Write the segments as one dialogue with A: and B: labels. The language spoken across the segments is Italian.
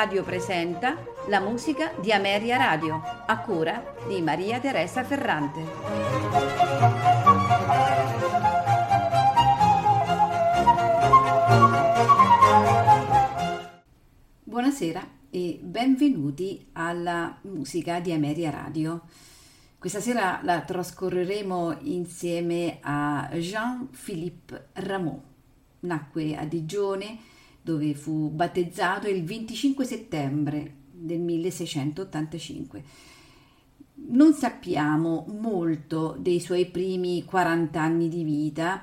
A: Radio presenta la musica di Ameria Radio, a cura di Maria Teresa Ferrante. Buonasera e benvenuti alla musica di Ameria Radio. Questa sera la trascorreremo insieme a Jean-Philippe Rameau. Nacque a Digione dove fu battezzato il 25 settembre del 1685. Non sappiamo molto dei suoi primi 40 anni di vita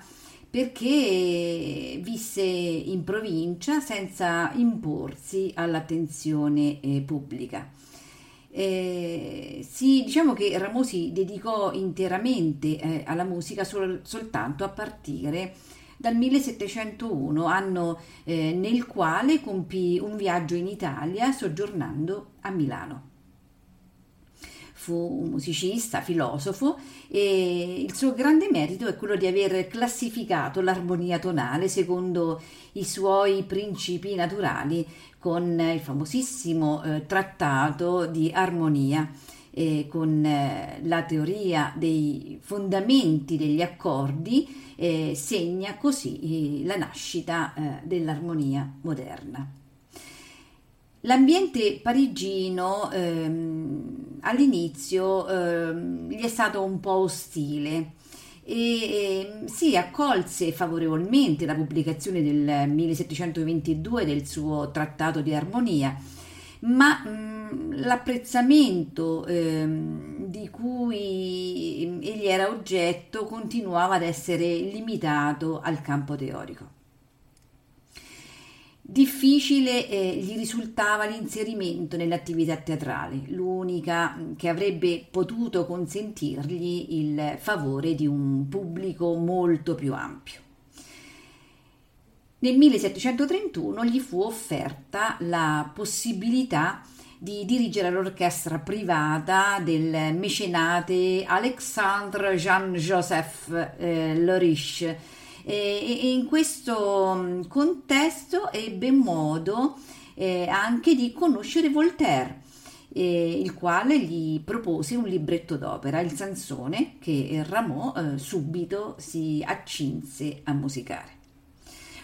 A: perché visse in provincia senza imporsi all'attenzione eh, pubblica. Eh, si, diciamo che Rameau si dedicò interamente eh, alla musica sol, soltanto a partire dal 1701, anno eh, nel quale compì un viaggio in Italia soggiornando a Milano. Fu un musicista, filosofo e il suo grande merito è quello di aver classificato l'armonia tonale secondo i suoi principi naturali con il famosissimo eh, trattato di armonia eh, con eh, la teoria dei fondamenti degli accordi eh, segna così eh, la nascita eh, dell'armonia moderna. L'ambiente parigino ehm, all'inizio ehm, gli è stato un po' ostile e eh, si accolse favorevolmente la pubblicazione del 1722 del suo trattato di armonia, ma mh, mm, l'apprezzamento ehm, di cui egli era oggetto continuava ad essere limitato al campo teorico. Difficile eh, gli risultava l'inserimento nell'attività teatrale, l'unica che avrebbe potuto consentirgli il favore di un pubblico molto più ampio. Nel 1731 gli fu offerta la possibilità di dirigere l'orchestra privata del mecenate Alexandre Jean-Joseph eh, Loriche e, e, in questo mm, contesto ebbe modo eh, anche di conoscere Voltaire eh, il quale gli propose un libretto d'opera, il Sansone, che Rameau eh, subito si accinse a musicare.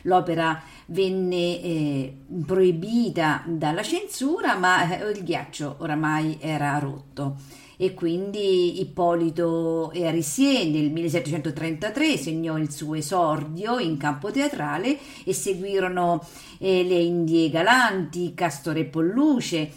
A: L'opera venne eh, proibita dalla censura, ma eh, il ghiaccio oramai era rotto. E quindi Ippolito Arisie nel 1733 segnò il suo esordio in campo teatrale e seguirono eh, le Indie Galanti, Castore e Polluce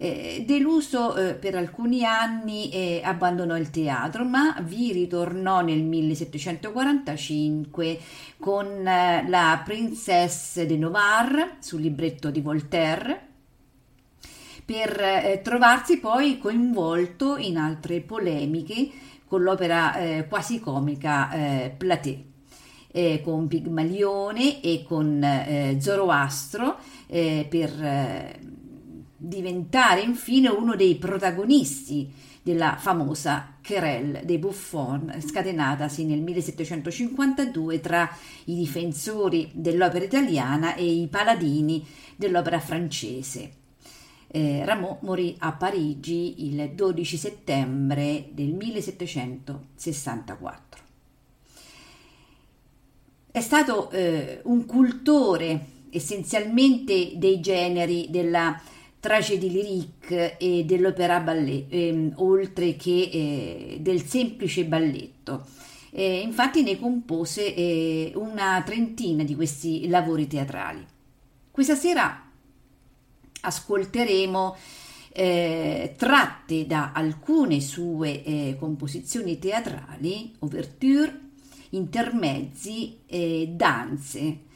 A: eh, deluso eh, per alcuni anni eh, abbandonò il teatro, ma vi ritornò nel 1745 con eh, la Princesse de Novar sul libretto di Voltaire per eh, trovarsi poi coinvolto in altre polemiche con l'opera eh, quasi comica Platé. Eh, con Pigmalione e con eh, Zoroastro eh, per diventare infine uno dei protagonisti della famosa querelle dei Buffon scatenatasi nel 1752 tra i difensori dell'opera italiana e i paladini dell'opera francese. Eh, Rameau morì a Parigi il 12 settembre del 1764. È stato eh, un cultore essenzialmente dei generi della tragedie lyrique e dell'opera ballet, ehm, oltre che eh, del semplice balletto. Eh, infatti ne compose eh, una trentina di questi lavori teatrali. Questa sera ascolteremo eh, tratte da alcune sue eh, composizioni teatrali, ouverture, intermezzi e danze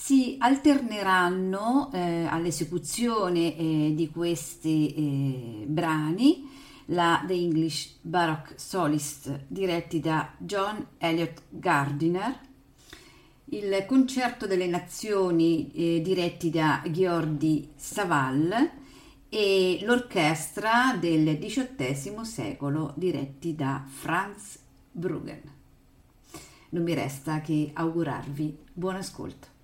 A: si alterneranno eh, all'esecuzione eh, di questi eh, brani la The English Baroque Solist diretti da John Elliott Gardiner, il Concerto delle Nazioni eh, diretti da Gheorghi Saval e l'Orchestra del XVIII secolo diretti da Franz Bruggen. Non mi resta che augurarvi buon ascolto.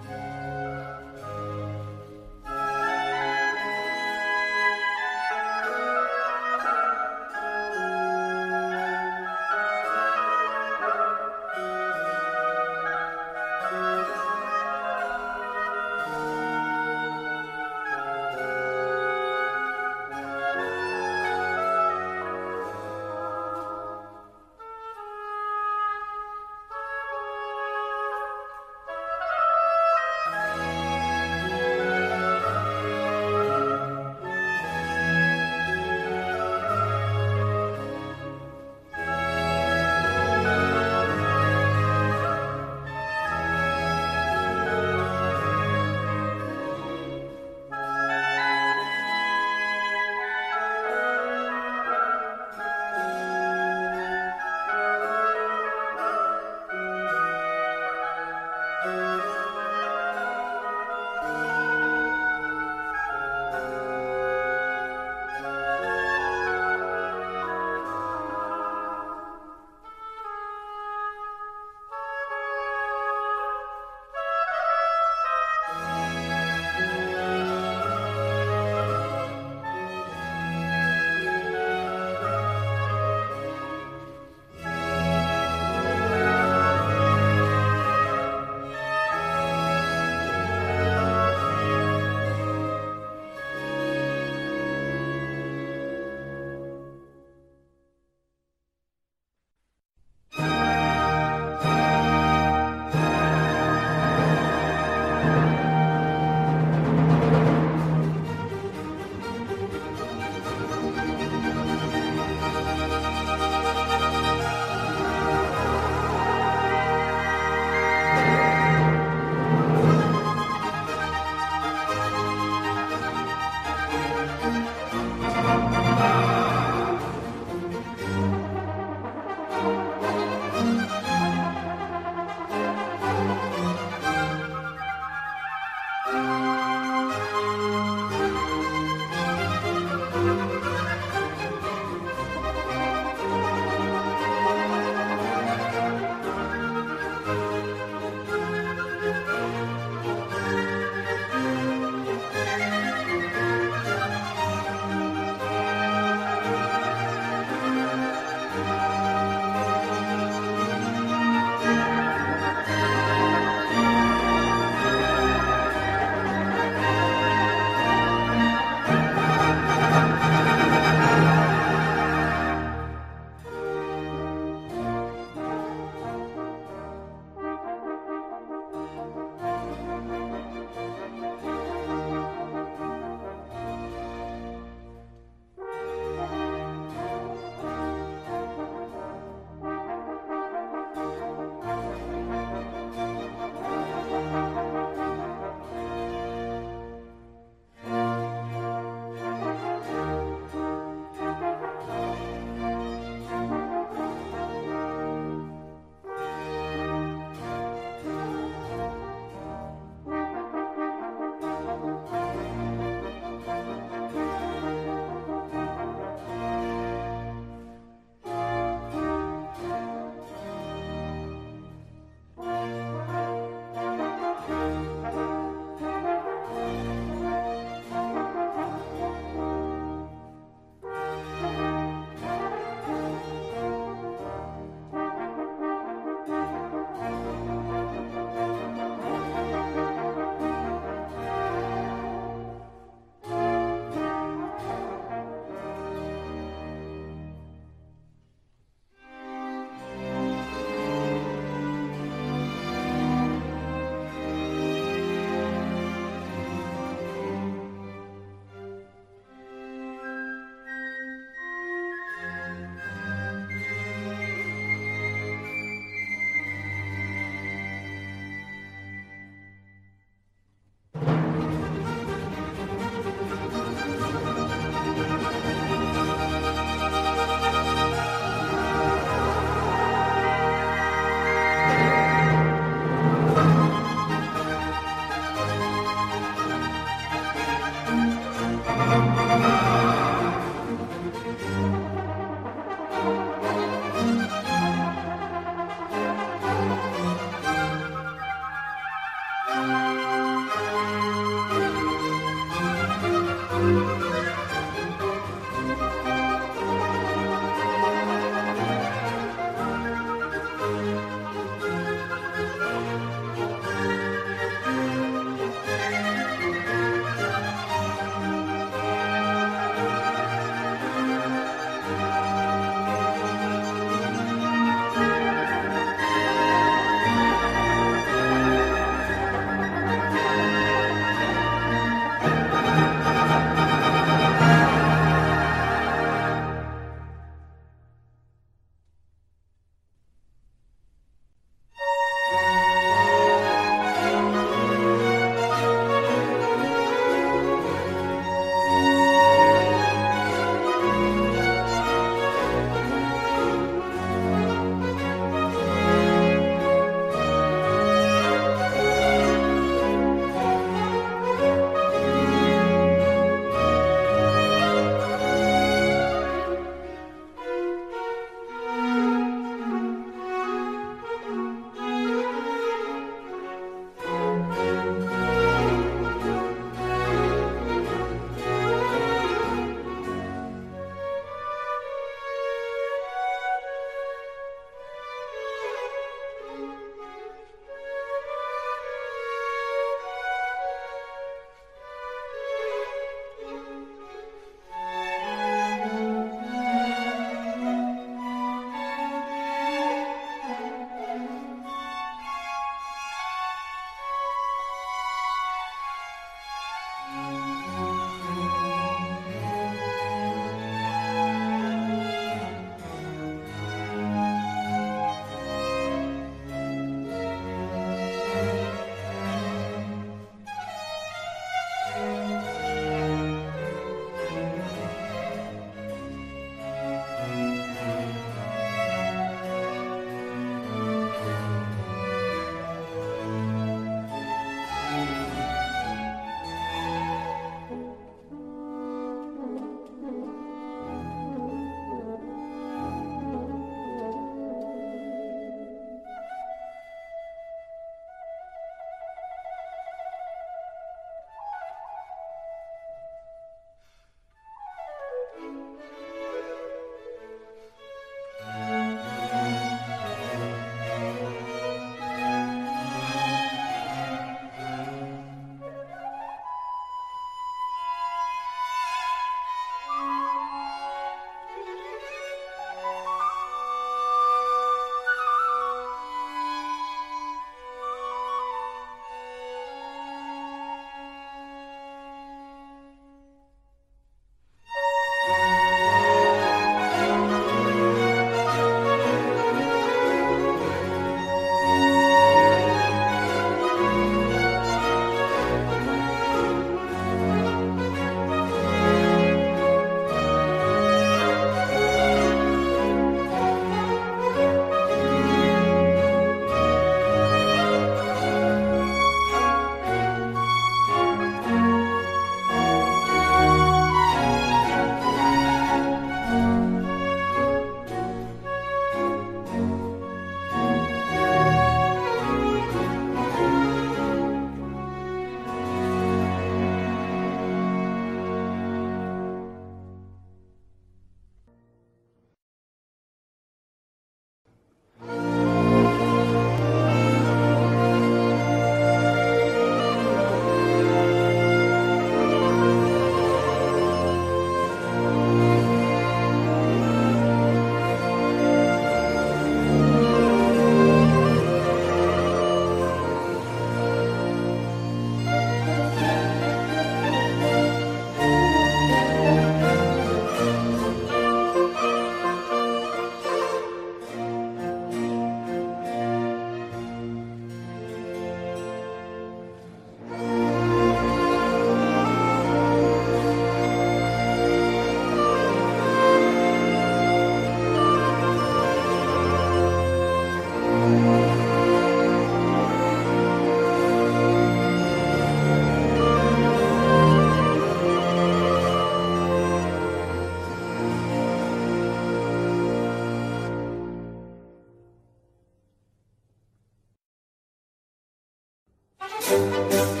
A: Música